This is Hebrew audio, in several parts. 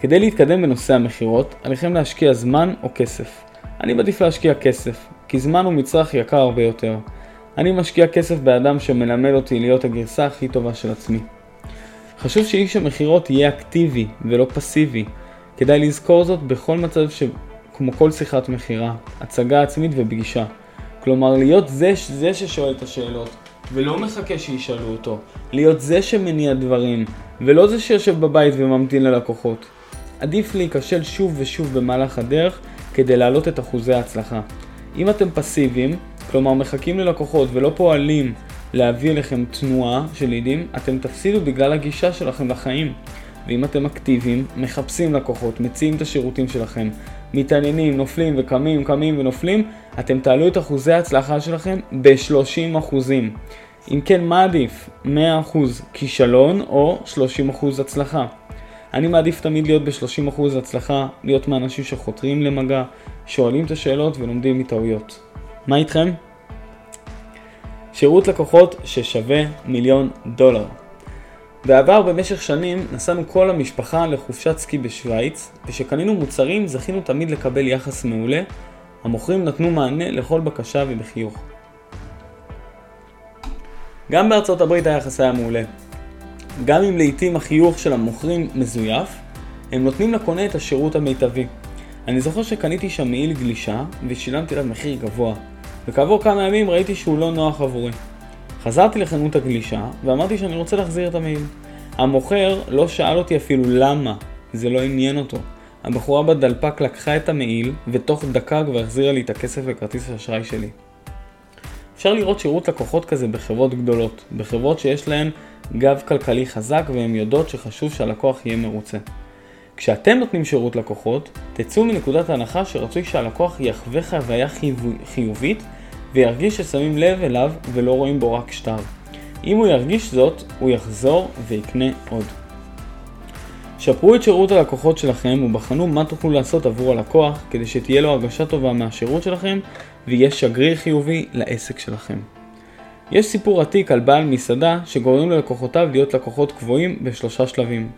כדי להתקדם בנושא המכירות, עליכם להשקיע זמן או כסף. אני מעדיף להשקיע כסף, כי זמן הוא מצרך יקר הרבה יותר. אני משקיע כסף באדם שמלמד אותי להיות הגרסה הכי טובה של עצמי. חשוב שאיש המכירות יהיה אקטיבי ולא פסיבי. כדאי לזכור זאת בכל מצב ש... כמו כל שיחת מכירה, הצגה עצמית ופגישה. כלומר, להיות זה, זה ששואל את השאלות, ולא מחכה שישאלו אותו. להיות זה שמניע דברים, ולא זה שיושב בבית וממתין ללקוחות. עדיף להיכשל שוב ושוב במהלך הדרך כדי להעלות את אחוזי ההצלחה. אם אתם פסיביים, כלומר מחכים ללקוחות ולא פועלים להביא אליכם תנועה של לידים, אתם תפסידו בגלל הגישה שלכם לחיים. ואם אתם אקטיביים, מחפשים לקוחות, מציעים את השירותים שלכם, מתעניינים, נופלים וקמים, קמים ונופלים, אתם תעלו את אחוזי ההצלחה שלכם ב-30%. אם כן, מה עדיף? 100% כישלון או 30% הצלחה? אני מעדיף תמיד להיות ב-30% הצלחה, להיות מהאנשים שחותרים למגע, שואלים את השאלות ולומדים מטעויות. מה איתכם? שירות לקוחות ששווה מיליון דולר. בעבר במשך שנים נסענו כל המשפחה לחופשת סקי בשוויץ, וכשקנינו מוצרים זכינו תמיד לקבל יחס מעולה, המוכרים נתנו מענה לכל בקשה ובחיוך. גם בארצות הברית היחס היה מעולה. גם אם לעיתים החיוך של המוכרים מזויף, הם נותנים לקונה את השירות המיטבי. אני זוכר שקניתי שם מעיל גלישה ושילמתי עליו מחיר גבוה, וכעבור כמה ימים ראיתי שהוא לא נוח עבורי. חזרתי לחנות הגלישה ואמרתי שאני רוצה להחזיר את המעיל. המוכר לא שאל אותי אפילו למה, זה לא עניין אותו. הבחורה בדלפק לקחה את המעיל ותוך דקה כבר החזירה לי את הכסף וכרטיס האשראי שלי. אפשר לראות שירות לקוחות כזה בחברות גדולות, בחברות שיש להן גב כלכלי חזק והן יודעות שחשוב שהלקוח יהיה מרוצה. כשאתם נותנים שירות לקוחות, תצאו מנקודת ההנחה שרצוי שהלקוח יחווה חוויה חיובית וירגיש ששמים לב אליו ולא רואים בו רק שטר. אם הוא ירגיש זאת, הוא יחזור ויקנה עוד. שפרו את שירות הלקוחות שלכם ובחנו מה תוכלו לעשות עבור הלקוח כדי שתהיה לו הרגשה טובה מהשירות שלכם ויהיה שגריר חיובי לעסק שלכם. יש סיפור עתיק על בעל מסעדה שגורם ללקוחותיו להיות לקוחות קבועים בשלושה שלבים.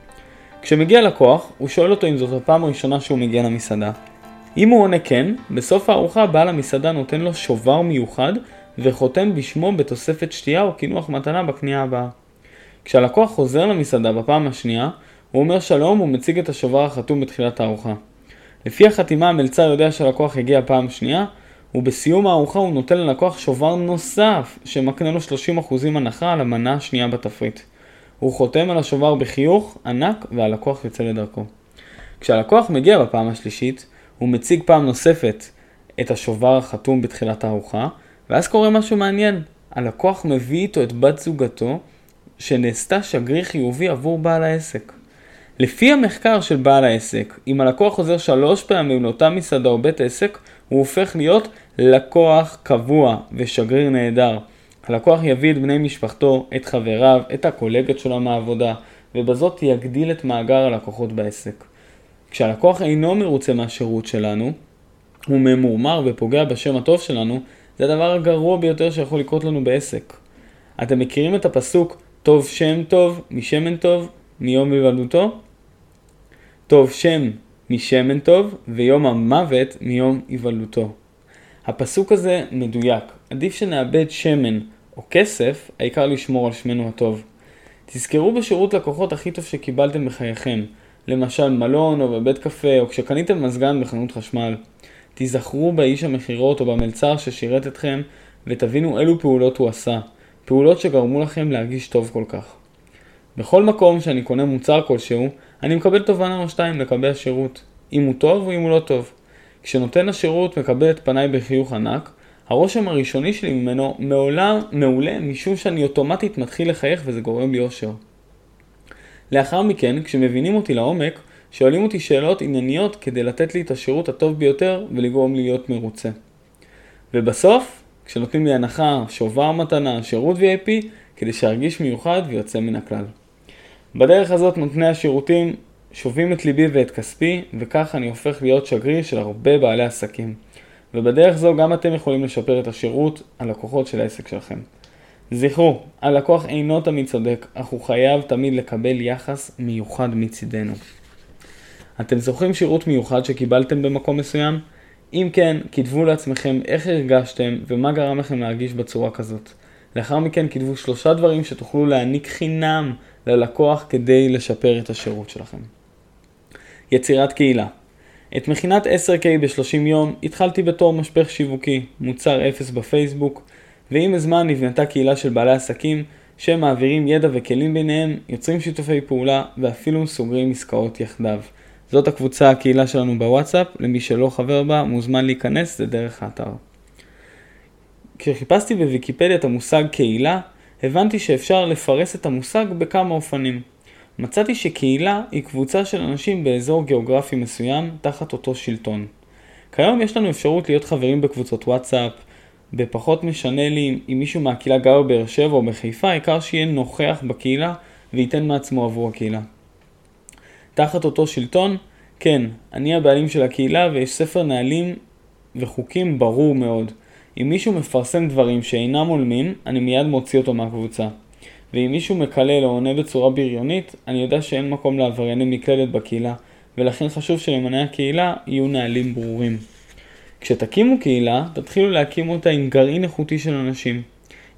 כשמגיע לקוח, הוא שואל אותו אם זאת הפעם הראשונה שהוא מגיע למסעדה. אם הוא עונה כן, בסוף הארוחה בעל המסעדה נותן לו שובר מיוחד וחותם בשמו בתוספת שתייה או קינוח מתנה בקנייה הבאה. כשהלקוח חוזר למסעדה בפעם השנייה, הוא אומר שלום ומציג את השובר החתום בתחילת הארוחה. לפי החתימה המלצר יודע שהלקוח הגיע פעם שנייה, ובסיום הארוחה הוא נותן ללקוח שובר נוסף שמקנה לו 30% הנחה על המנה השנייה בתפריט. הוא חותם על השובר בחיוך ענק והלקוח יוצא לדרכו. כשהלקוח מגיע בפעם השלישית, הוא מציג פעם נוספת את השובר החתום בתחילת הארוחה, ואז קורה משהו מעניין. הלקוח מביא איתו את בת זוגתו, שנעשתה שגריר חיובי עבור בעל העסק. לפי המחקר של בעל העסק, אם הלקוח חוזר שלוש פעמים לאותה מסעדה או בית עסק, הוא הופך להיות לקוח קבוע ושגריר נהדר. הלקוח יביא את בני משפחתו, את חבריו, את הקולגות שלו מהעבודה, ובזאת יגדיל את מאגר הלקוחות בעסק. כשהלקוח אינו מרוצה מהשירות שלנו, הוא ממורמר ופוגע בשם הטוב שלנו, זה הדבר הגרוע ביותר שיכול לקרות לנו בעסק. אתם מכירים את הפסוק טוב שם טוב משמן טוב מיום היוולדותו? טוב שם משמן טוב ויום המוות מיום היוולדותו. הפסוק הזה מדויק. עדיף שנאבד שמן או כסף, העיקר לשמור על שמנו הטוב. תזכרו בשירות לקוחות הכי טוב שקיבלתם בחייכם, למשל מלון או בבית קפה או כשקניתם מזגן בחנות חשמל. תיזכרו באיש המכירות או במלצר ששירת אתכם ותבינו אילו פעולות הוא עשה, פעולות שגרמו לכם להרגיש טוב כל כך. בכל מקום שאני קונה מוצר כלשהו, אני מקבל תובנה או שתיים לגבי השירות, אם הוא טוב או אם הוא לא טוב. כשנותן השירות מקבל את פניי בחיוך ענק, הרושם הראשוני שלי ממנו מעולם מעולה משום שאני אוטומטית מתחיל לחייך וזה גורם לי אושר. לאחר מכן, כשמבינים אותי לעומק, שואלים אותי שאלות ענייניות כדי לתת לי את השירות הטוב ביותר ולגרום לי להיות מרוצה. ובסוף, כשנותנים לי הנחה, שובר מתנה, שירות VIP, כדי שארגיש מיוחד ויוצא מן הכלל. בדרך הזאת נותני השירותים שובים את ליבי ואת כספי, וכך אני הופך להיות שגריר של הרבה בעלי עסקים. ובדרך זו גם אתם יכולים לשפר את השירות הלקוחות של העסק שלכם. זכרו, הלקוח אינו תמיד צודק, אך הוא חייב תמיד לקבל יחס מיוחד מצידנו. אתם זוכרים שירות מיוחד שקיבלתם במקום מסוים? אם כן, כתבו לעצמכם איך הרגשתם ומה גרם לכם להרגיש בצורה כזאת. לאחר מכן כתבו שלושה דברים שתוכלו להעניק חינם ללקוח כדי לשפר את השירות שלכם. יצירת קהילה את מכינת 10K ב-30 יום התחלתי בתור משפך שיווקי, מוצר אפס בפייסבוק, ועם הזמן נבנתה קהילה של בעלי עסקים שמעבירים ידע וכלים ביניהם, יוצרים שיתופי פעולה ואפילו סוגרים עסקאות יחדיו. זאת הקבוצה הקהילה שלנו בוואטסאפ, למי שלא חבר בה מוזמן להיכנס, זה דרך האתר. כשחיפשתי בוויקיפדיה את המושג קהילה, הבנתי שאפשר לפרס את המושג בכמה אופנים. מצאתי שקהילה היא קבוצה של אנשים באזור גיאוגרפי מסוים תחת אותו שלטון. כיום יש לנו אפשרות להיות חברים בקבוצות וואטסאפ, בפחות משנה לי אם מישהו מהקהילה גר בבאר שבע או בחיפה, העיקר שיהיה נוכח בקהילה וייתן מעצמו עבור הקהילה. תחת אותו שלטון, כן, אני הבעלים של הקהילה ויש ספר נהלים וחוקים ברור מאוד. אם מישהו מפרסם דברים שאינם הולמים, אני מיד מוציא אותו מהקבוצה. ואם מישהו מקלל או עונה בצורה בריונית, אני יודע שאין מקום לעברייני מקלדת בקהילה, ולכן חשוב שלמנהי הקהילה יהיו נהלים ברורים. כשתקימו קהילה, תתחילו להקים אותה עם גרעין איכותי של אנשים.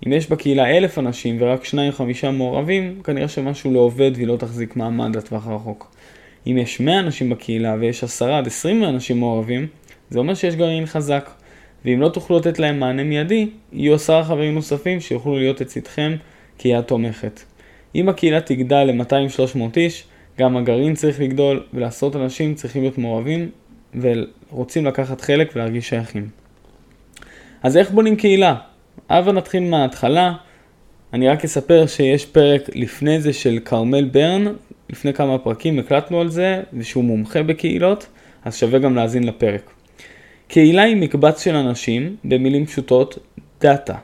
אם יש בקהילה אלף אנשים ורק שניים חמישה מעורבים, כנראה שמשהו לא עובד והיא לא תחזיק מעמד לטווח הרחוק. אם יש 100 אנשים בקהילה ויש 10 עד 20 אנשים מעורבים, זה אומר שיש גרעין חזק. ואם לא תוכלו לתת להם מענה מיידי, יהיו עשרה חברים נוספים שיוכלו להיות לצדכם כיד תומכת. אם הקהילה תגדל ל-200-300 איש, גם הגרעין צריך לגדול ולעשרות אנשים צריכים להיות מעורבים ורוצים לקחת חלק ולהרגיש שייכים. אז איך בונים קהילה? הבה נתחיל מההתחלה. אני רק אספר שיש פרק לפני זה של כרמל ברן, לפני כמה פרקים הקלטנו על זה, ושהוא מומחה בקהילות, אז שווה גם להאזין לפרק. קהילה היא מקבץ של אנשים, במילים פשוטות, דאטה.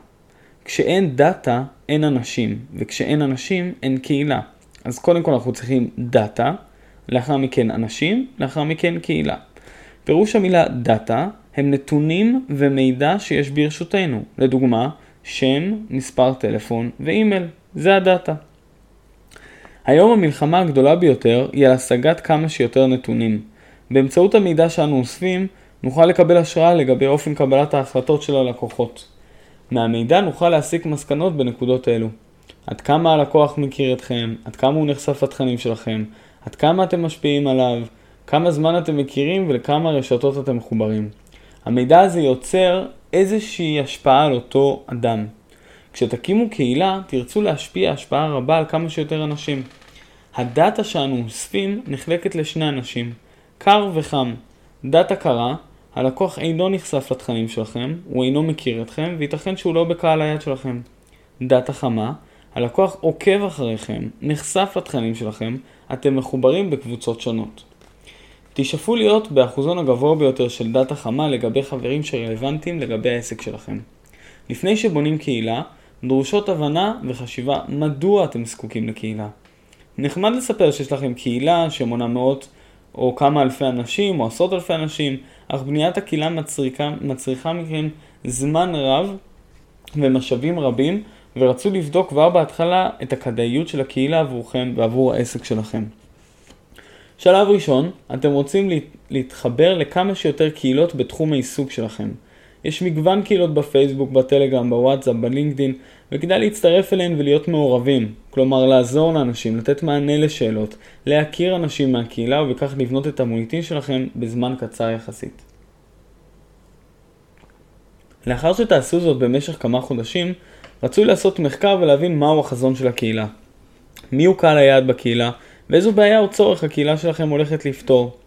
כשאין דאטה, אין אנשים, וכשאין אנשים, אין קהילה. אז קודם כל אנחנו צריכים דאטה, לאחר מכן אנשים, לאחר מכן קהילה. פירוש המילה דאטה הם נתונים ומידע שיש ברשותנו. לדוגמה, שם, מספר טלפון ואימייל. זה הדאטה. היום המלחמה הגדולה ביותר היא על השגת כמה שיותר נתונים. באמצעות המידע שאנו אוספים, נוכל לקבל השראה לגבי אופן קבלת ההחלטות של הלקוחות. מהמידע נוכל להסיק מסקנות בנקודות אלו. עד כמה הלקוח מכיר אתכם, עד כמה הוא נחשף לתכנים שלכם, עד כמה אתם משפיעים עליו, כמה זמן אתם מכירים ולכמה רשתות אתם מחוברים. המידע הזה יוצר איזושהי השפעה על אותו אדם. כשתקימו קהילה, תרצו להשפיע השפעה רבה על כמה שיותר אנשים. הדאטה שאנו אוספים נחלקת לשני אנשים, קר וחם. דאטה קרה, הלקוח אינו נחשף לתכנים שלכם, הוא אינו מכיר אתכם, וייתכן שהוא לא בקהל היעד שלכם. דאטה חמה, הלקוח עוקב אחריכם, נחשף לתכנים שלכם, אתם מחוברים בקבוצות שונות. תשאפו להיות באחוזון הגבוה ביותר של דאטה חמה לגבי חברים שרלוונטיים לגבי העסק שלכם. לפני שבונים קהילה, דרושות הבנה וחשיבה מדוע אתם זקוקים לקהילה. נחמד לספר שיש לכם קהילה שמונה מאות או כמה אלפי אנשים או עשרות אלפי אנשים, אך בניית הקהילה מצריקה, מצריכה מכם זמן רב ומשאבים רבים, ורצו לבדוק כבר בהתחלה את הכדאיות של הקהילה עבורכם ועבור העסק שלכם. שלב ראשון, אתם רוצים להתחבר לכמה שיותר קהילות בתחום העיסוק שלכם. יש מגוון קהילות בפייסבוק, בטלגרם, בוואטסאפ, בלינקדין, וכדאי להצטרף אליהן ולהיות מעורבים. כלומר, לעזור לאנשים, לתת מענה לשאלות, להכיר אנשים מהקהילה ובכך לבנות את המוניטין שלכם בזמן קצר יחסית. לאחר שתעשו זאת במשך כמה חודשים, רצוי לעשות מחקר ולהבין מהו החזון של הקהילה. מיהו קהל היעד בקהילה, ואיזו בעיה או צורך הקהילה שלכם הולכת לפתור.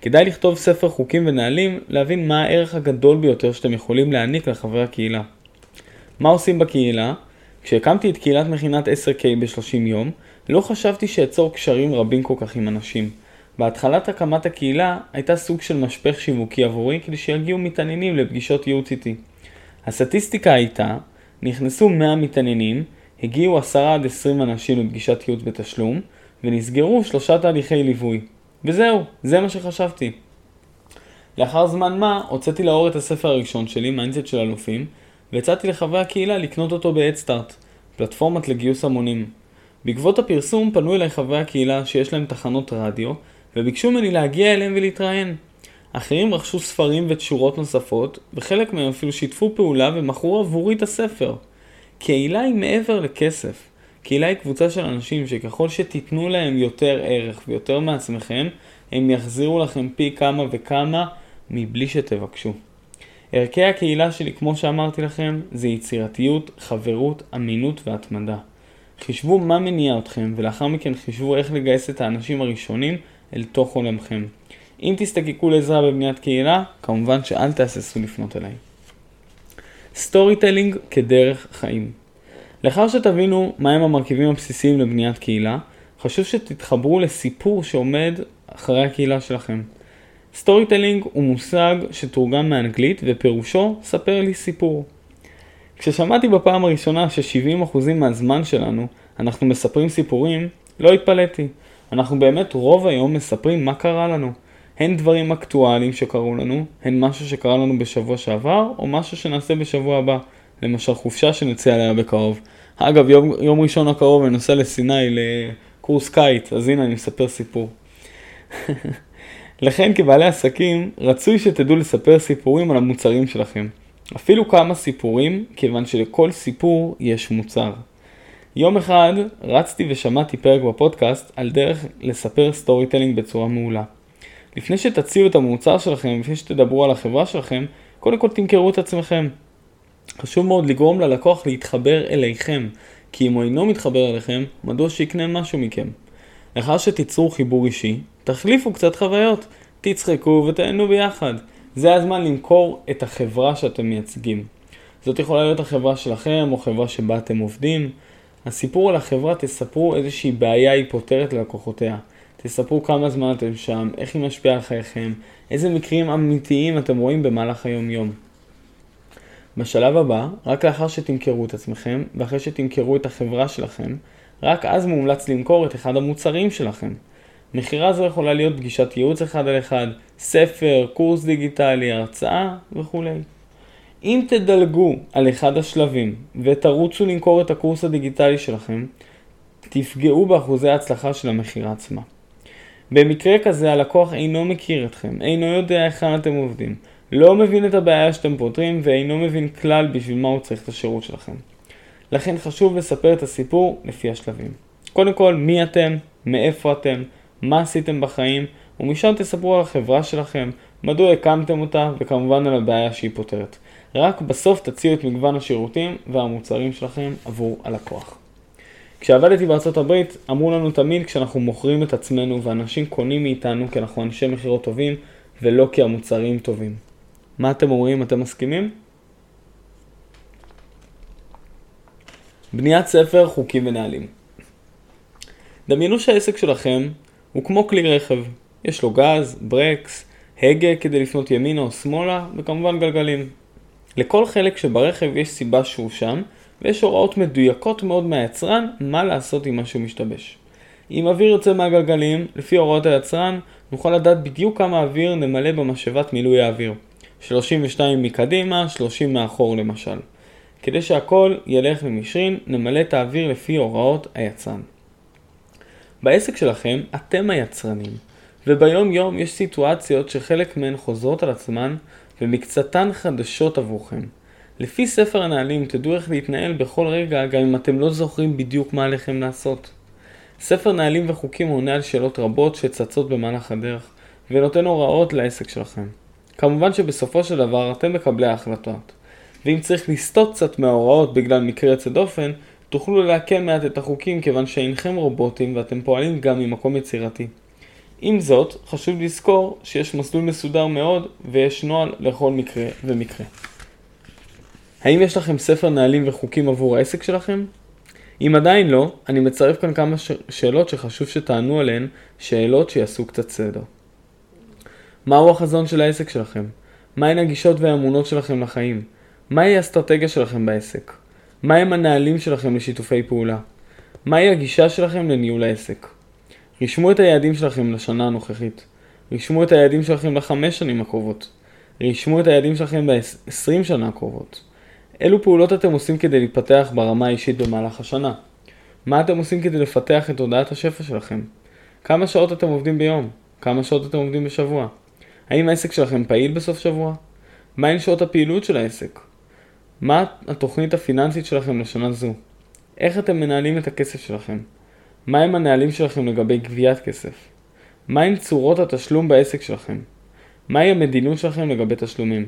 כדאי לכתוב ספר חוקים ונהלים, להבין מה הערך הגדול ביותר שאתם יכולים להעניק לחברי הקהילה. מה עושים בקהילה? כשהקמתי את קהילת מכינת 10K ב-30 יום, לא חשבתי שאצור קשרים רבים כל כך עם אנשים. בהתחלת הקמת הקהילה הייתה סוג של משפך שיווקי עבורי כדי שיגיעו מתעניינים לפגישות ייעוץ איתי. הסטטיסטיקה הייתה, נכנסו 100 מתעניינים, הגיעו 10 עד 20 אנשים לפגישת ייעוץ בתשלום, ונסגרו שלושה תהליכי ליווי. וזהו, זה מה שחשבתי. לאחר זמן מה, הוצאתי לאור את הספר הראשון שלי, mindset של אלופים, והצעתי לחברי הקהילה לקנות אותו ב-Headstart, פלטפורמת לגיוס המונים. בעקבות הפרסום פנו אליי חברי הקהילה שיש להם תחנות רדיו, וביקשו ממני להגיע אליהם ולהתראיין. אחרים רכשו ספרים ותשורות נוספות, וחלק מהם אפילו שיתפו פעולה ומכרו עבורי את הספר. קהילה היא מעבר לכסף. קהילה היא קבוצה של אנשים שככל שתיתנו להם יותר ערך ויותר מעצמכם, הם יחזירו לכם פי כמה וכמה מבלי שתבקשו. ערכי הקהילה שלי, כמו שאמרתי לכם, זה יצירתיות, חברות, אמינות והתמדה. חישבו מה מניע אתכם, ולאחר מכן חישבו איך לגייס את האנשים הראשונים אל תוך עולמכם. אם תזדקקו לעזרה בבניית קהילה, כמובן שאל תהססו לפנות אליי. storytelling כדרך חיים. לאחר שתבינו מהם המרכיבים הבסיסיים לבניית קהילה, חשוב שתתחברו לסיפור שעומד אחרי הקהילה שלכם. storytelling הוא מושג שתורגם מאנגלית ופירושו ספר לי סיפור. כששמעתי בפעם הראשונה ש-70% מהזמן שלנו אנחנו מספרים סיפורים, לא התפלאתי. אנחנו באמת רוב היום מספרים מה קרה לנו. הן דברים אקטואליים שקרו לנו, הן משהו שקרה לנו בשבוע שעבר, או משהו שנעשה בשבוע הבא. למשל חופשה שנצא עליה בקרוב. אגב, יום, יום ראשון הקרוב אני נוסע לסיני לקורס קייט, אז הנה אני מספר סיפור. לכן כבעלי עסקים, רצוי שתדעו לספר סיפורים על המוצרים שלכם. אפילו כמה סיפורים, כיוון שלכל סיפור יש מוצר. יום אחד רצתי ושמעתי פרק בפודקאסט על דרך לספר storytelling בצורה מעולה. לפני שתציעו את המוצר שלכם, לפני שתדברו על החברה שלכם, קודם כל תמכרו את עצמכם. חשוב מאוד לגרום ללקוח להתחבר אליכם, כי אם הוא אינו מתחבר אליכם, מדוע שיקנה משהו מכם? לאחר שתיצרו חיבור אישי, תחליפו קצת חוויות, תצחקו ותהנו ביחד. זה הזמן למכור את החברה שאתם מייצגים. זאת יכולה להיות החברה שלכם או חברה שבה אתם עובדים. הסיפור על החברה תספרו איזושהי בעיה היא פותרת ללקוחותיה. תספרו כמה זמן אתם שם, איך היא משפיעה על חייכם, איזה מקרים אמיתיים אתם רואים במהלך היום-יום. בשלב הבא, רק לאחר שתמכרו את עצמכם, ואחרי שתמכרו את החברה שלכם, רק אז מומלץ למכור את אחד המוצרים שלכם. מכירה זו יכולה להיות פגישת ייעוץ אחד על אחד, ספר, קורס דיגיטלי, הרצאה וכולי. אם תדלגו על אחד השלבים ותרוצו למכור את הקורס הדיגיטלי שלכם, תפגעו באחוזי ההצלחה של המכירה עצמה. במקרה כזה הלקוח אינו מכיר אתכם, אינו יודע היכן אתם עובדים, לא מבין את הבעיה שאתם פותרים ואינו מבין כלל בשביל מה הוא צריך את השירות שלכם. לכן חשוב לספר את הסיפור לפי השלבים. קודם כל, מי אתם, מאיפה אתם, מה עשיתם בחיים, ומשם תספרו על החברה שלכם, מדוע הקמתם אותה, וכמובן על הבעיה שהיא פותרת. רק בסוף תציעו את מגוון השירותים והמוצרים שלכם עבור הלקוח. כשעבדתי בארצות הברית, אמרו לנו תמיד כשאנחנו מוכרים את עצמנו ואנשים קונים מאיתנו כי אנחנו אנשי מכירות טובים ולא כי המוצרים טובים. מה אתם אומרים? אתם מסכימים? בניית ספר, חוקים ונהלים. דמיינו שהעסק שלכם הוא כמו כלי רכב. יש לו גז, ברקס, הגה כדי לפנות ימינה או שמאלה, וכמובן גלגלים. לכל חלק שברכב יש סיבה שהוא שם, ויש הוראות מדויקות מאוד מהיצרן מה לעשות עם מה שמשתבש. אם אוויר יוצא מהגלגלים, לפי הוראות היצרן, נוכל לדעת בדיוק כמה אוויר נמלא במשאבת מילוי האוויר. 32 מקדימה, 30 מאחור למשל. כדי שהכל ילך למשרין, נמלא את האוויר לפי הוראות היצרן. בעסק שלכם אתם היצרנים, וביום יום יש סיטואציות שחלק מהן חוזרות על עצמן ומקצתן חדשות עבורכם. לפי ספר הנהלים תדעו איך להתנהל בכל רגע גם אם אתם לא זוכרים בדיוק מה עליכם לעשות. ספר נהלים וחוקים עונה על שאלות רבות שצצות במהלך הדרך ונותן הוראות לעסק שלכם. כמובן שבסופו של דבר אתם מקבלי ההחלטות. ואם צריך לסטות קצת מההוראות בגלל מקרה יוצא דופן, תוכלו לעקם מעט את החוקים כיוון שאינכם רובוטים ואתם פועלים גם ממקום יצירתי. עם זאת, חשוב לזכור שיש מסלול מסודר מאוד ויש נוהל לכל מקרה ומקרה. האם יש לכם ספר נהלים וחוקים עבור העסק שלכם? אם עדיין לא, אני מצרף כאן כמה ש... שאלות שחשוב שתענו עליהן, שאלות שיעשו קצת סדר. מהו החזון של העסק שלכם? מהן הגישות והאמונות שלכם לחיים? מהי האסטרטגיה שלכם בעסק? מהם הנהלים שלכם לשיתופי פעולה? מהי הגישה שלכם לניהול העסק? רשמו את היעדים שלכם לשנה הנוכחית. רשמו את היעדים שלכם לחמש שנים הקרובות. רשמו את היעדים שלכם ב-20 שנה הקרובות. אילו פעולות אתם עושים כדי להתפתח ברמה האישית במהלך השנה? מה אתם עושים כדי לפתח את תודעת השפע שלכם? כמה שעות אתם עובדים ביום? כמה שעות אתם עובדים בשבוע? האם העסק שלכם פעיל בסוף שבוע? מהן שעות הפעילות של העסק? מה התוכנית הפיננסית שלכם לשנה זו? איך אתם מנהלים את הכסף שלכם? מהם הנהלים שלכם לגבי גביית כסף? מהן צורות התשלום בעסק שלכם? מהי המדיניות שלכם לגבי תשלומים?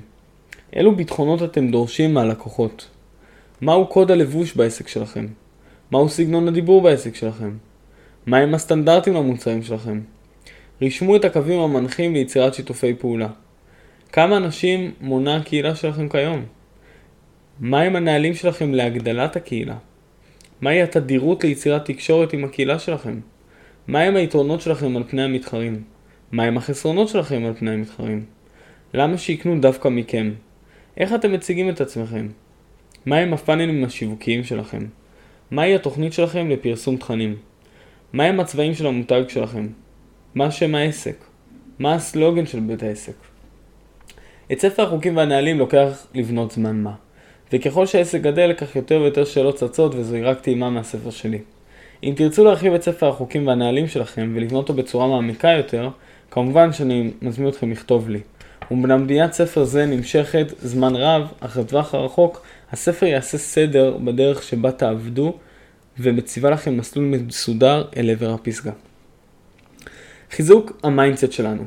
אילו ביטחונות אתם דורשים מהלקוחות? מהו קוד הלבוש בעסק שלכם? מהו סגנון הדיבור בעסק שלכם? מהם הסטנדרטים למוצרים שלכם? רשמו את הקווים המנחים ליצירת שיתופי פעולה. כמה אנשים מונה הקהילה שלכם כיום? מהם הנהלים שלכם להגדלת הקהילה? מהי התדירות ליצירת תקשורת עם הקהילה שלכם? מהם היתרונות שלכם על פני המתחרים? מהם החסרונות שלכם על פני המתחרים? למה שיקנו דווקא מכם? איך אתם מציגים את עצמכם? מהם הפאנלים השיווקיים שלכם? מהי התוכנית שלכם לפרסום תכנים? מהם הצבעים של המותג שלכם? מה שם העסק? מה הסלוגן של בית העסק? את ספר החוקים והנהלים לוקח לבנות זמן מה, וככל שהעסק גדל, כך יותר ויותר שאלות צצות וזוהי רק טעימה מהספר שלי. אם תרצו להרחיב את ספר החוקים והנהלים שלכם ולבנות אותו בצורה מעמיקה יותר, כמובן שאני מזמין אתכם לכתוב לי. ומבחינת בניית ספר זה נמשכת זמן רב, אך לטווח הרחוק, הספר יעשה סדר בדרך שבה תעבדו, ומציבה לכם מסלול מסודר אל עבר הפסגה. חיזוק ה mindset שלנו.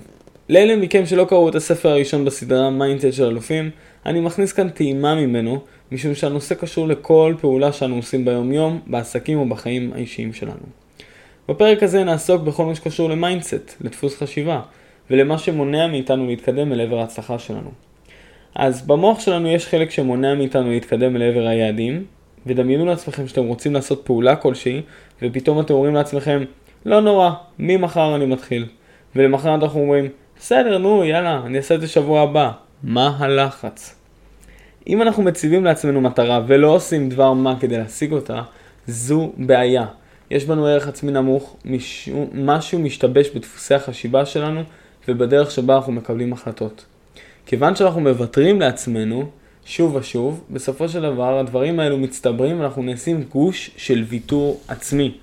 לאלה מכם שלא קראו את הספר הראשון בסדרה mindset של אלופים, אני מכניס כאן טעימה ממנו, משום שהנושא קשור לכל פעולה שאנו עושים ביום יום, בעסקים או בחיים האישיים שלנו. בפרק הזה נעסוק בכל מה שקשור ל mindset, לדפוס חשיבה, ולמה שמונע מאיתנו להתקדם אל עבר ההצלחה שלנו. אז במוח שלנו יש חלק שמונע מאיתנו להתקדם אל עבר היעדים, ודמיינו לעצמכם שאתם רוצים לעשות פעולה כלשהי, ופתאום אתם אומרים לעצמכם, לא נורא, ממחר אני מתחיל. ולמחרת אנחנו אומרים, בסדר, נו, יאללה, אני אעשה את זה שבוע הבא. מה הלחץ? אם אנחנו מציבים לעצמנו מטרה ולא עושים דבר מה כדי להשיג אותה, זו בעיה. יש בנו ערך עצמי נמוך, משהו, משהו משתבש בדפוסי החשיבה שלנו ובדרך שבה אנחנו מקבלים החלטות. כיוון שאנחנו מוותרים לעצמנו, שוב ושוב, בסופו של דבר הדברים האלו מצטברים ואנחנו נעשים גוש של ויתור עצמי.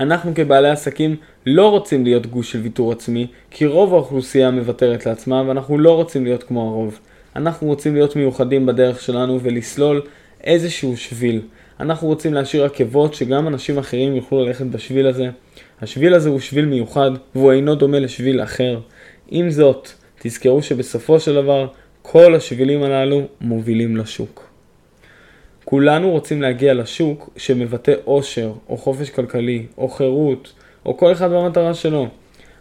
אנחנו כבעלי עסקים לא רוצים להיות גוש של ויתור עצמי, כי רוב האוכלוסייה מוותרת לעצמה ואנחנו לא רוצים להיות כמו הרוב. אנחנו רוצים להיות מיוחדים בדרך שלנו ולסלול איזשהו שביל. אנחנו רוצים להשאיר עקבות שגם אנשים אחרים יוכלו ללכת בשביל הזה. השביל הזה הוא שביל מיוחד והוא אינו דומה לשביל אחר. עם זאת, תזכרו שבסופו של דבר כל השבילים הללו מובילים לשוק. כולנו רוצים להגיע לשוק שמבטא עושר, או חופש כלכלי, או חירות, או כל אחד במטרה שלו.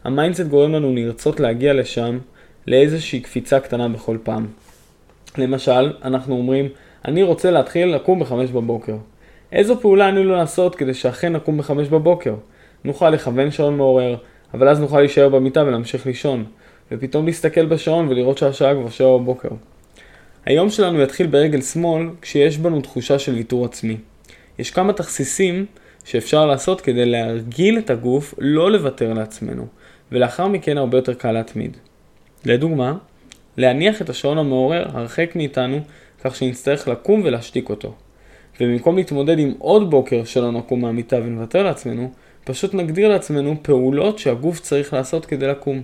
ה mindset גורם לנו לרצות להגיע לשם לאיזושהי קפיצה קטנה בכל פעם. למשל, אנחנו אומרים, אני רוצה להתחיל לקום בחמש בבוקר. איזו פעולה עלינו לעשות כדי שאכן נקום בחמש בבוקר? נוכל לכוון שעון מעורר, אבל אז נוכל להישאר במיטה ולהמשיך לישון, ופתאום להסתכל בשעון ולראות שהשעה כבר שבע בבוקר. היום שלנו יתחיל ברגל שמאל כשיש בנו תחושה של ויתור עצמי. יש כמה תכסיסים שאפשר לעשות כדי להרגיל את הגוף לא לוותר לעצמנו, ולאחר מכן הרבה יותר קל להתמיד. לדוגמה, להניח את השעון המעורר הרחק מאיתנו כך שנצטרך לקום ולהשתיק אותו. ובמקום להתמודד עם עוד בוקר שלא נקום מהמיטה ונוותר לעצמנו, פשוט נגדיר לעצמנו פעולות שהגוף צריך לעשות כדי לקום.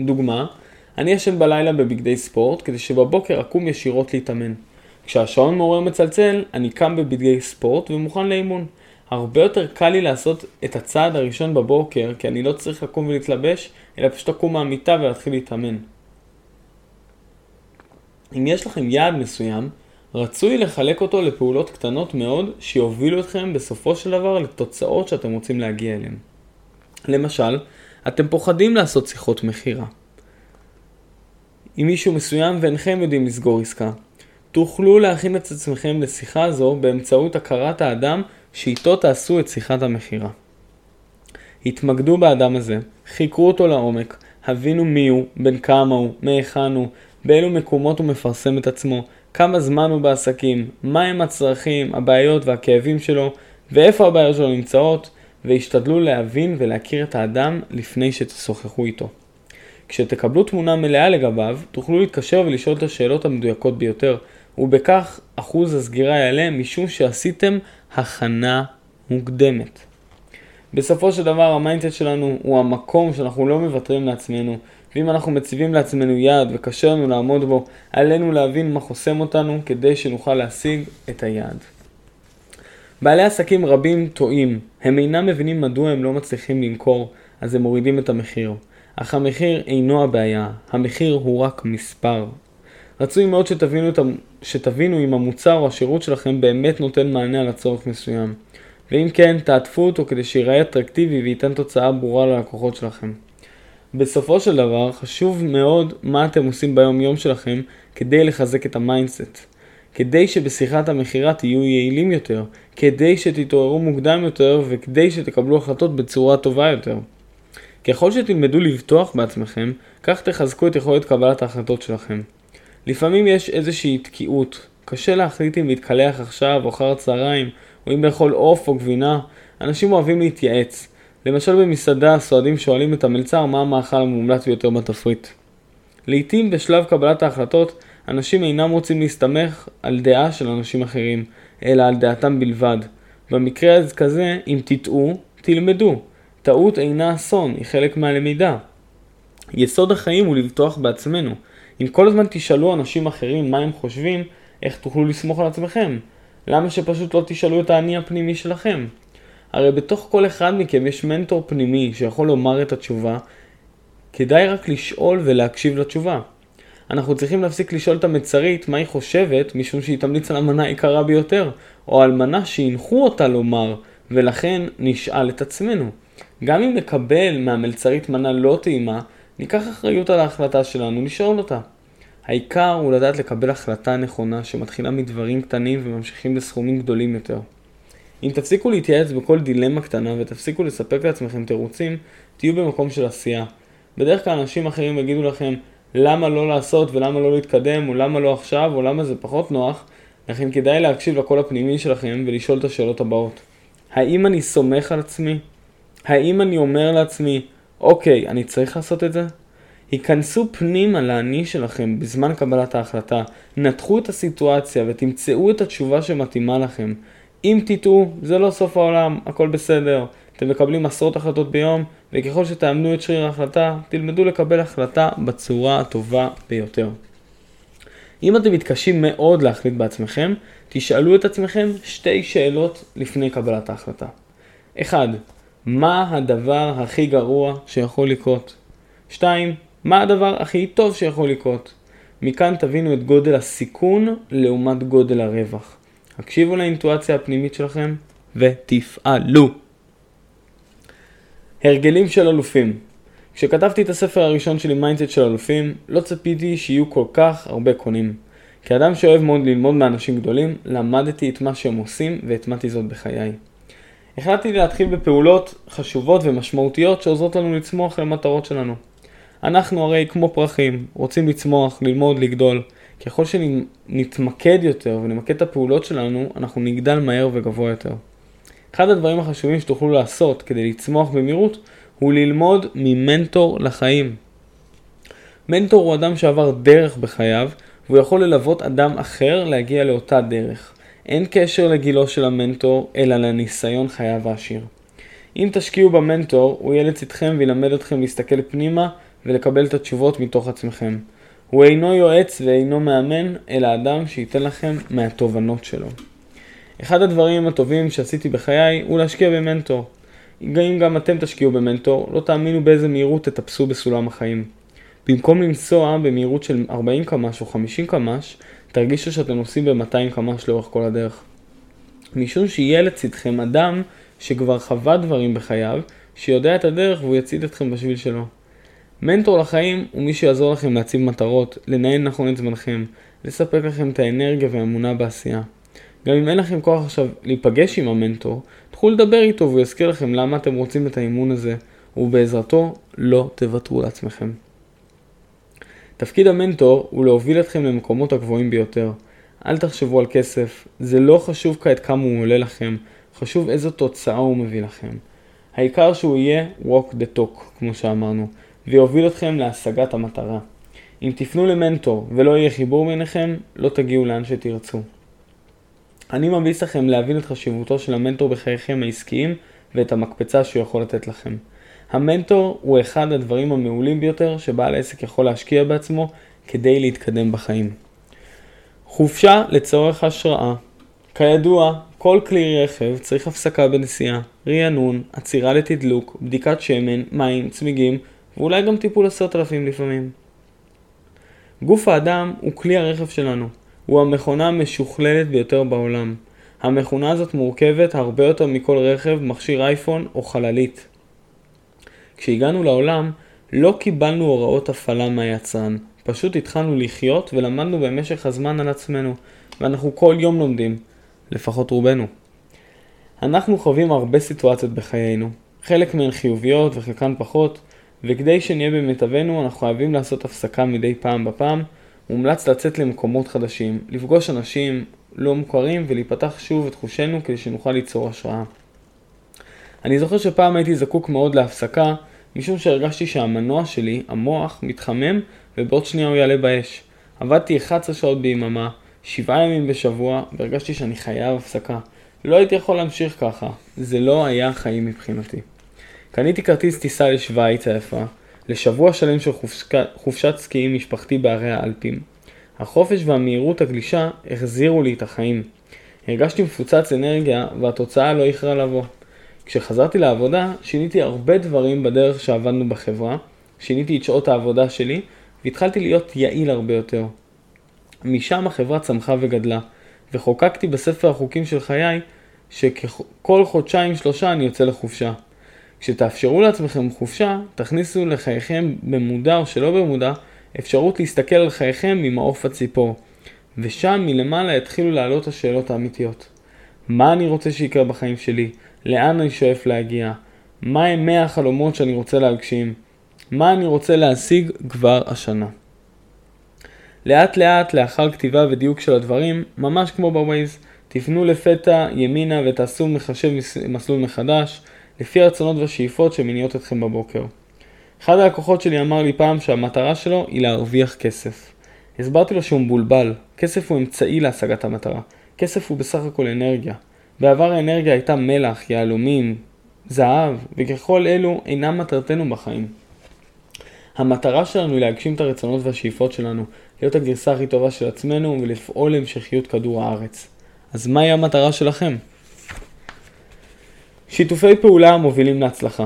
דוגמה, אני ישן בלילה בבגדי ספורט כדי שבבוקר אקום ישירות להתאמן. כשהשעון מעורר מצלצל, אני קם בבגדי ספורט ומוכן לאימון. הרבה יותר קל לי לעשות את הצעד הראשון בבוקר, כי אני לא צריך לקום ולהתלבש, אלא פשוט לקום מהמיטה ולהתחיל להתאמן. אם יש לכם יעד מסוים, רצוי לחלק אותו לפעולות קטנות מאוד שיובילו אתכם בסופו של דבר לתוצאות שאתם רוצים להגיע אליהן. למשל, אתם פוחדים לעשות שיחות מכירה. עם מישהו מסוים ואינכם יודעים לסגור עסקה. תוכלו להכין את עצמכם לשיחה זו באמצעות הכרת האדם שאיתו תעשו את שיחת המכירה. התמקדו באדם הזה, חיקרו אותו לעומק, הבינו מי הוא, בן כמה הוא, מהיכן הוא, באילו מקומות הוא מפרסם את עצמו, כמה זמן הוא בעסקים, מהם הצרכים, הבעיות והכאבים שלו, ואיפה הבעיות שלו נמצאות, והשתדלו להבין ולהכיר את האדם לפני שתשוחחו איתו. כשתקבלו תמונה מלאה לגביו, תוכלו להתקשר ולשאול את השאלות המדויקות ביותר, ובכך אחוז הסגירה יעלה משום שעשיתם הכנה מוקדמת. בסופו של דבר ה mindset שלנו הוא המקום שאנחנו לא מוותרים לעצמנו, ואם אנחנו מציבים לעצמנו יעד וקשה לנו לעמוד בו, עלינו להבין מה חוסם אותנו כדי שנוכל להשיג את היעד. בעלי עסקים רבים טועים, הם אינם מבינים מדוע הם לא מצליחים למכור, אז הם מורידים את המחיר. אך המחיר אינו הבעיה, המחיר הוא רק מספר. רצוי מאוד שתבינו, את, שתבינו אם המוצר או השירות שלכם באמת נותן מענה על הצורך מסוים. ואם כן, תעטפו אותו כדי שיראה אטרקטיבי וייתן תוצאה ברורה ללקוחות שלכם. בסופו של דבר, חשוב מאוד מה אתם עושים ביום יום שלכם כדי לחזק את ה mindset. כדי שבשיחת המכירה תהיו יעילים יותר, כדי שתתעוררו מוקדם יותר וכדי שתקבלו החלטות בצורה טובה יותר. ככל שתלמדו לבטוח בעצמכם, כך תחזקו את יכולת קבלת ההחלטות שלכם. לפעמים יש איזושהי תקיעות, קשה להחליט אם להתקלח עכשיו או אחר הצהריים, או אם לאכול עוף או גבינה, אנשים אוהבים להתייעץ. למשל במסעדה הסועדים שואלים את המלצר מה המאכל המומלץ ביותר בתפריט. לעתים בשלב קבלת ההחלטות, אנשים אינם רוצים להסתמך על דעה של אנשים אחרים, אלא על דעתם בלבד. במקרה כזה, אם תטעו, תלמדו. טעות אינה אסון, היא חלק מהלמידה. יסוד החיים הוא לבטוח בעצמנו. אם כל הזמן תשאלו אנשים אחרים מה הם חושבים, איך תוכלו לסמוך על עצמכם? למה שפשוט לא תשאלו את האני הפנימי שלכם? הרי בתוך כל אחד מכם יש מנטור פנימי שיכול לומר את התשובה, כדאי רק לשאול ולהקשיב לתשובה. אנחנו צריכים להפסיק לשאול את המצרית מה היא חושבת, משום שהיא תמליץ על המנה היקרה ביותר, או על מנה שהנחו אותה לומר, ולכן נשאל את עצמנו. גם אם נקבל מהמלצרית מנה לא טעימה, ניקח אחריות על ההחלטה שלנו, לשאול אותה. העיקר הוא לדעת לקבל החלטה נכונה שמתחילה מדברים קטנים וממשיכים לסכומים גדולים יותר. אם תפסיקו להתייעץ בכל דילמה קטנה ותפסיקו לספק לעצמכם תירוצים, תהיו במקום של עשייה. בדרך כלל אנשים אחרים יגידו לכם למה לא לעשות ולמה לא להתקדם, או למה לא עכשיו, או למה זה פחות נוח, לכן כדאי להקשיב לקול הפנימי שלכם ולשאול את השאלות הבאות. האם אני סומך על עצמי? האם אני אומר לעצמי, אוקיי, אני צריך לעשות את זה? היכנסו פנימה לאני שלכם בזמן קבלת ההחלטה, נתחו את הסיטואציה ותמצאו את התשובה שמתאימה לכם. אם תטעו, זה לא סוף העולם, הכל בסדר. אתם מקבלים עשרות החלטות ביום, וככל שתאמנו את שריר ההחלטה, תלמדו לקבל החלטה בצורה הטובה ביותר. אם אתם מתקשים מאוד להחליט בעצמכם, תשאלו את עצמכם שתי שאלות לפני קבלת ההחלטה. 1. מה הדבר הכי גרוע שיכול לקרות? 2. מה הדבר הכי טוב שיכול לקרות? מכאן תבינו את גודל הסיכון לעומת גודל הרווח. הקשיבו לאינטואציה הפנימית שלכם ותפעלו. הרגלים של אלופים כשכתבתי את הספר הראשון שלי, מיינדסט של אלופים, לא צפיתי שיהיו כל כך הרבה קונים. כאדם שאוהב מאוד ללמוד מאנשים גדולים, למדתי את מה שהם עושים והטמעתי זאת בחיי. החלטתי להתחיל בפעולות חשובות ומשמעותיות שעוזרות לנו לצמוח למטרות שלנו. אנחנו הרי כמו פרחים, רוצים לצמוח, ללמוד, לגדול. ככל שנתמקד יותר ונמקד את הפעולות שלנו, אנחנו נגדל מהר וגבוה יותר. אחד הדברים החשובים שתוכלו לעשות כדי לצמוח במהירות הוא ללמוד ממנטור לחיים. מנטור הוא אדם שעבר דרך בחייו והוא יכול ללוות אדם אחר להגיע לאותה דרך. אין קשר לגילו של המנטור אלא לניסיון חייו העשיר. אם תשקיעו במנטור, הוא יהיה לצדכם וילמד אתכם להסתכל פנימה ולקבל את התשובות מתוך עצמכם. הוא אינו יועץ ואינו מאמן, אלא אדם שייתן לכם מהתובנות שלו. אחד הדברים הטובים שעשיתי בחיי הוא להשקיע במנטור. אם גם אתם תשקיעו במנטור, לא תאמינו באיזה מהירות תטפסו בסולם החיים. במקום לנסוע במהירות של 40 קמ"ש או 50 קמ"ש, תרגישו שאתם נוסעים ב-200 קמ"ש לאורך כל הדרך. משום שיהיה לצדכם אדם שכבר חווה דברים בחייו, שיודע את הדרך והוא יצעיד אתכם בשביל שלו. מנטור לחיים הוא מי שיעזור לכם להציב מטרות, לנהל נכון את זמנכם, לספק לכם את האנרגיה והאמונה בעשייה. גם אם אין לכם כוח עכשיו להיפגש עם המנטור, תוכלו לדבר איתו והוא יזכיר לכם למה אתם רוצים את האימון הזה, ובעזרתו לא תוותרו לעצמכם. תפקיד המנטור הוא להוביל אתכם למקומות הגבוהים ביותר. אל תחשבו על כסף, זה לא חשוב כעת כמה הוא עולה לכם, חשוב איזו תוצאה הוא מביא לכם. העיקר שהוא יהיה walk the talk, כמו שאמרנו, ויוביל אתכם להשגת המטרה. אם תפנו למנטור ולא יהיה חיבור ביניכם, לא תגיעו לאן שתרצו. אני ממליץ לכם להבין את חשיבותו של המנטור בחייכם העסקיים ואת המקפצה שהוא יכול לתת לכם. המנטור הוא אחד הדברים המעולים ביותר שבעל עסק יכול להשקיע בעצמו כדי להתקדם בחיים. חופשה לצורך השראה כידוע, כל כלי רכב צריך הפסקה בנסיעה, רענון, עצירה לתדלוק, בדיקת שמן, מים, צמיגים ואולי גם טיפול עשרת אלפים לפעמים. גוף האדם הוא כלי הרכב שלנו, הוא המכונה המשוכללת ביותר בעולם. המכונה הזאת מורכבת הרבה יותר מכל רכב, מכשיר אייפון או חללית. כשהגענו לעולם, לא קיבלנו הוראות הפעלה מהיצרן, פשוט התחלנו לחיות ולמדנו במשך הזמן על עצמנו, ואנחנו כל יום לומדים, לפחות רובנו. אנחנו חווים הרבה סיטואציות בחיינו, חלק מהן חיוביות וחלקן פחות, וכדי שנהיה במיטבנו אנחנו חייבים לעשות הפסקה מדי פעם בפעם, מומלץ לצאת למקומות חדשים, לפגוש אנשים לא מוכרים ולהיפתח שוב את חושנו כדי שנוכל ליצור השראה. אני זוכר שפעם הייתי זקוק מאוד להפסקה, משום שהרגשתי שהמנוע שלי, המוח, מתחמם ובעוד שנייה הוא יעלה באש. עבדתי 11 שעות ביממה, 7 ימים בשבוע, והרגשתי שאני חייב הפסקה. לא הייתי יכול להמשיך ככה, זה לא היה חיים מבחינתי. קניתי כרטיס טיסה לשוויץ היפה, לשבוע שלם של חופשק... חופשת סקיים משפחתי בערי האלפים. החופש והמהירות הגלישה החזירו לי את החיים. הרגשתי מפוצץ אנרגיה והתוצאה לא איחרה לבוא. כשחזרתי לעבודה, שיניתי הרבה דברים בדרך שעבדנו בחברה, שיניתי את שעות העבודה שלי, והתחלתי להיות יעיל הרבה יותר. משם החברה צמחה וגדלה, וחוקקתי בספר החוקים של חיי, שכל חודשיים שלושה אני יוצא לחופשה. כשתאפשרו לעצמכם חופשה, תכניסו לחייכם במודע או שלא במודע, אפשרות להסתכל על חייכם ממעוף הציפור. ושם מלמעלה יתחילו לעלות השאלות האמיתיות. מה אני רוצה שיקרה בחיים שלי? לאן אני שואף להגיע? מה הם 100 החלומות שאני רוצה להגשים? מה אני רוצה להשיג כבר השנה? לאט לאט, לאחר כתיבה ודיוק של הדברים, ממש כמו בווייז, תפנו לפתע ימינה ותעשו מחשב מסלול מחדש, לפי הרצונות והשאיפות שמניעות אתכם בבוקר. אחד הלקוחות שלי אמר לי פעם שהמטרה שלו היא להרוויח כסף. הסברתי לו שהוא מבולבל, כסף הוא אמצעי להשגת המטרה, כסף הוא בסך הכל אנרגיה. בעבר האנרגיה הייתה מלח, יהלומים, זהב, וככל אלו אינם מטרתנו בחיים. המטרה שלנו היא להגשים את הרצונות והשאיפות שלנו, להיות הגרסה הכי טובה של עצמנו ולפעול להמשכיות כדור הארץ. אז מהי המטרה שלכם? שיתופי פעולה מובילים להצלחה.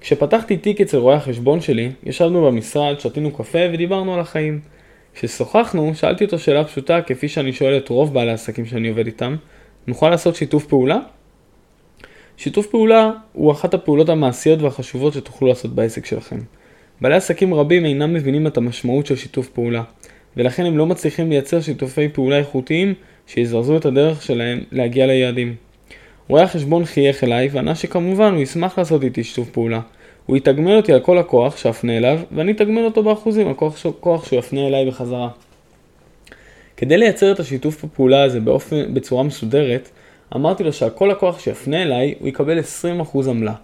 כשפתחתי תיק אצל רואה החשבון שלי, ישבנו במשרד, שתינו קפה ודיברנו על החיים. כששוחחנו, שאלתי אותו שאלה פשוטה, כפי שאני שואל את רוב בעלי העסקים שאני עובד איתם, נוכל לעשות שיתוף פעולה? שיתוף פעולה הוא אחת הפעולות המעשיות והחשובות שתוכלו לעשות בעסק שלכם. בעלי עסקים רבים אינם מבינים את המשמעות של שיתוף פעולה, ולכן הם לא מצליחים לייצר שיתופי פעולה איכותיים שיזרזו את הדרך שלהם להגיע ליעדים. רואה החשבון חייך אליי וענה שכמובן הוא ישמח לעשות איתי שיתוף פעולה. הוא יתגמל אותי על כל הכוח שאפנה אליו, ואני אתגמל אותו באחוזים על כוח, כוח שהוא יפנה אליי בחזרה. כדי לייצר את השיתוף הפעולה הזה באופן, בצורה מסודרת, אמרתי לו שעל כל הכוח שיפנה אליי, הוא יקבל 20% עמלה.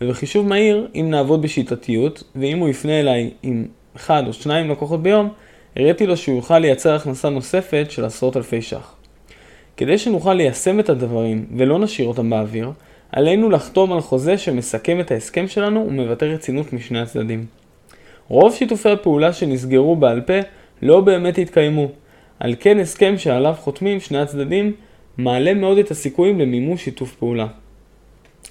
ובחישוב מהיר, אם נעבוד בשיטתיות, ואם הוא יפנה אליי עם אחד או שניים לקוחות ביום, הראיתי לו שהוא יוכל לייצר הכנסה נוספת של עשרות אלפי ש"ח. כדי שנוכל ליישם את הדברים ולא נשאיר אותם באוויר, עלינו לחתום על חוזה שמסכם את ההסכם שלנו ומבטא רצינות משני הצדדים. רוב שיתופי הפעולה שנסגרו בעל פה לא באמת התקיימו, על כן הסכם שעליו חותמים שני הצדדים מעלה מאוד את הסיכויים למימוש שיתוף פעולה.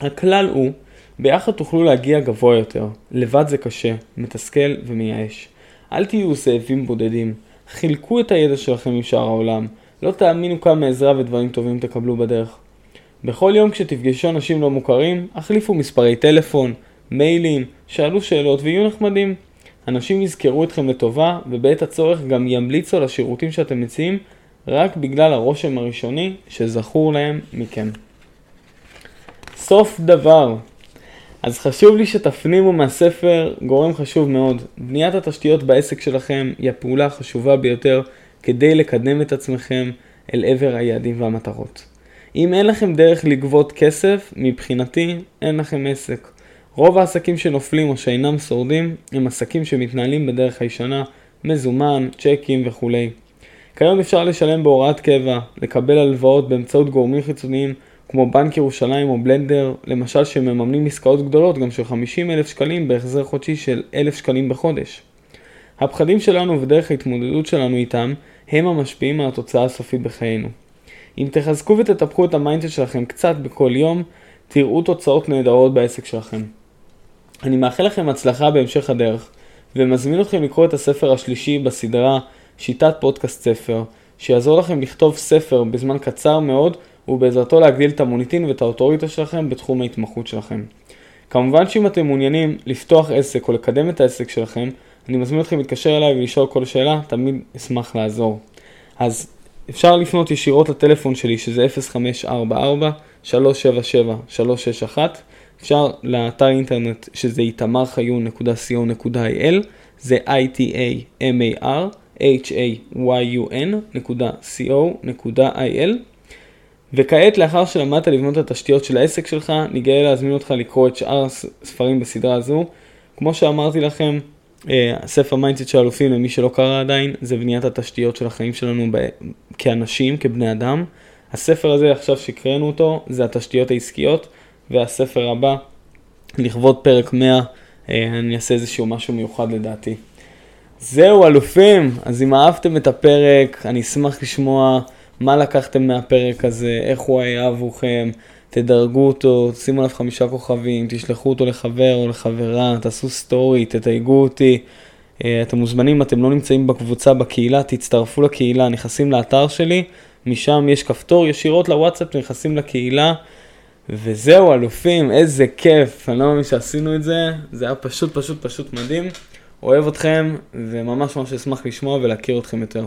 הכלל הוא, ביחד תוכלו להגיע גבוה יותר, לבד זה קשה, מתסכל ומייאש. אל תהיו זאבים בודדים, חילקו את הידע שלכם עם שאר העולם, לא תאמינו כמה עזרה ודברים טובים תקבלו בדרך. בכל יום כשתפגשו אנשים לא מוכרים, החליפו מספרי טלפון, מיילים, שאלו שאלות ויהיו נחמדים. אנשים יזכרו אתכם לטובה, ובעת הצורך גם ימליצו על השירותים שאתם מציעים, רק בגלל הרושם הראשוני שזכור להם מכם. סוף דבר. אז חשוב לי שתפנימו מהספר גורם חשוב מאוד. בניית התשתיות בעסק שלכם היא הפעולה החשובה ביותר כדי לקדם את עצמכם אל עבר היעדים והמטרות. אם אין לכם דרך לגבות כסף, מבחינתי אין לכם עסק. רוב העסקים שנופלים או שאינם שורדים הם עסקים שמתנהלים בדרך הישנה, מזומן, צ'קים וכולי. כיום אפשר לשלם בהוראת קבע, לקבל הלוואות באמצעות גורמים חיצוניים כמו בנק ירושלים או בלנדר, למשל שמממנים עסקאות גדולות גם של 50 אלף שקלים בהחזר חודשי של 1,000 שקלים בחודש. הפחדים שלנו ודרך ההתמודדות שלנו איתם הם המשפיעים על התוצאה הסופית בחיינו. אם תחזקו ותטפחו את המיינדסט שלכם קצת בכל יום, תראו תוצאות נהדרות בעסק שלכם. אני מאחל לכם הצלחה בהמשך הדרך, ומזמין אתכם לקרוא את הספר השלישי בסדרה שיטת פודקאסט ספר, שיעזור לכם לכתוב ספר בזמן קצר מאוד, ובעזרתו להגדיל את המוניטין ואת האוטוריטה שלכם בתחום ההתמחות שלכם. כמובן שאם אתם מעוניינים לפתוח עסק או לקדם את העסק שלכם, אני מזמין אתכם להתקשר אליי ולשאול כל שאלה, תמיד אשמח לעזור. אז אפשר לפנות ישירות לטלפון שלי שזה 0544-377-361 אפשר לאתר אינטרנט שזה איתמרחיון.co.il זה itamar-hayun.co.il וכעת לאחר שלמדת לבנות את התשתיות של העסק שלך, אני גאה להזמין אותך לקרוא את שאר הספרים בסדרה הזו. כמו שאמרתי לכם, אה, ספר מיינדסט של אלופים, למי שלא קרא עדיין, זה בניית התשתיות של החיים שלנו כאנשים, כבני אדם. הספר הזה, עכשיו שהקראנו אותו, זה התשתיות העסקיות, והספר הבא, לכבוד פרק 100, אה, אני אעשה איזשהו משהו מיוחד לדעתי. זהו, אלופים, אז אם אהבתם את הפרק, אני אשמח לשמוע מה לקחתם מהפרק הזה, איך הוא היה עבורכם. תדרגו אותו, שימו עליו חמישה כוכבים, תשלחו אותו לחבר או לחברה, תעשו סטורי, תתייגו אותי. אה, אתם מוזמנים, אתם לא נמצאים בקבוצה בקהילה, תצטרפו לקהילה, נכנסים לאתר שלי, משם יש כפתור ישירות לוואטסאפ, נכנסים לקהילה, וזהו אלופים, איזה כיף, אני לא מאמין שעשינו את זה, זה היה פשוט פשוט פשוט מדהים. אוהב אתכם, וממש ממש אשמח לשמוע ולהכיר אתכם יותר.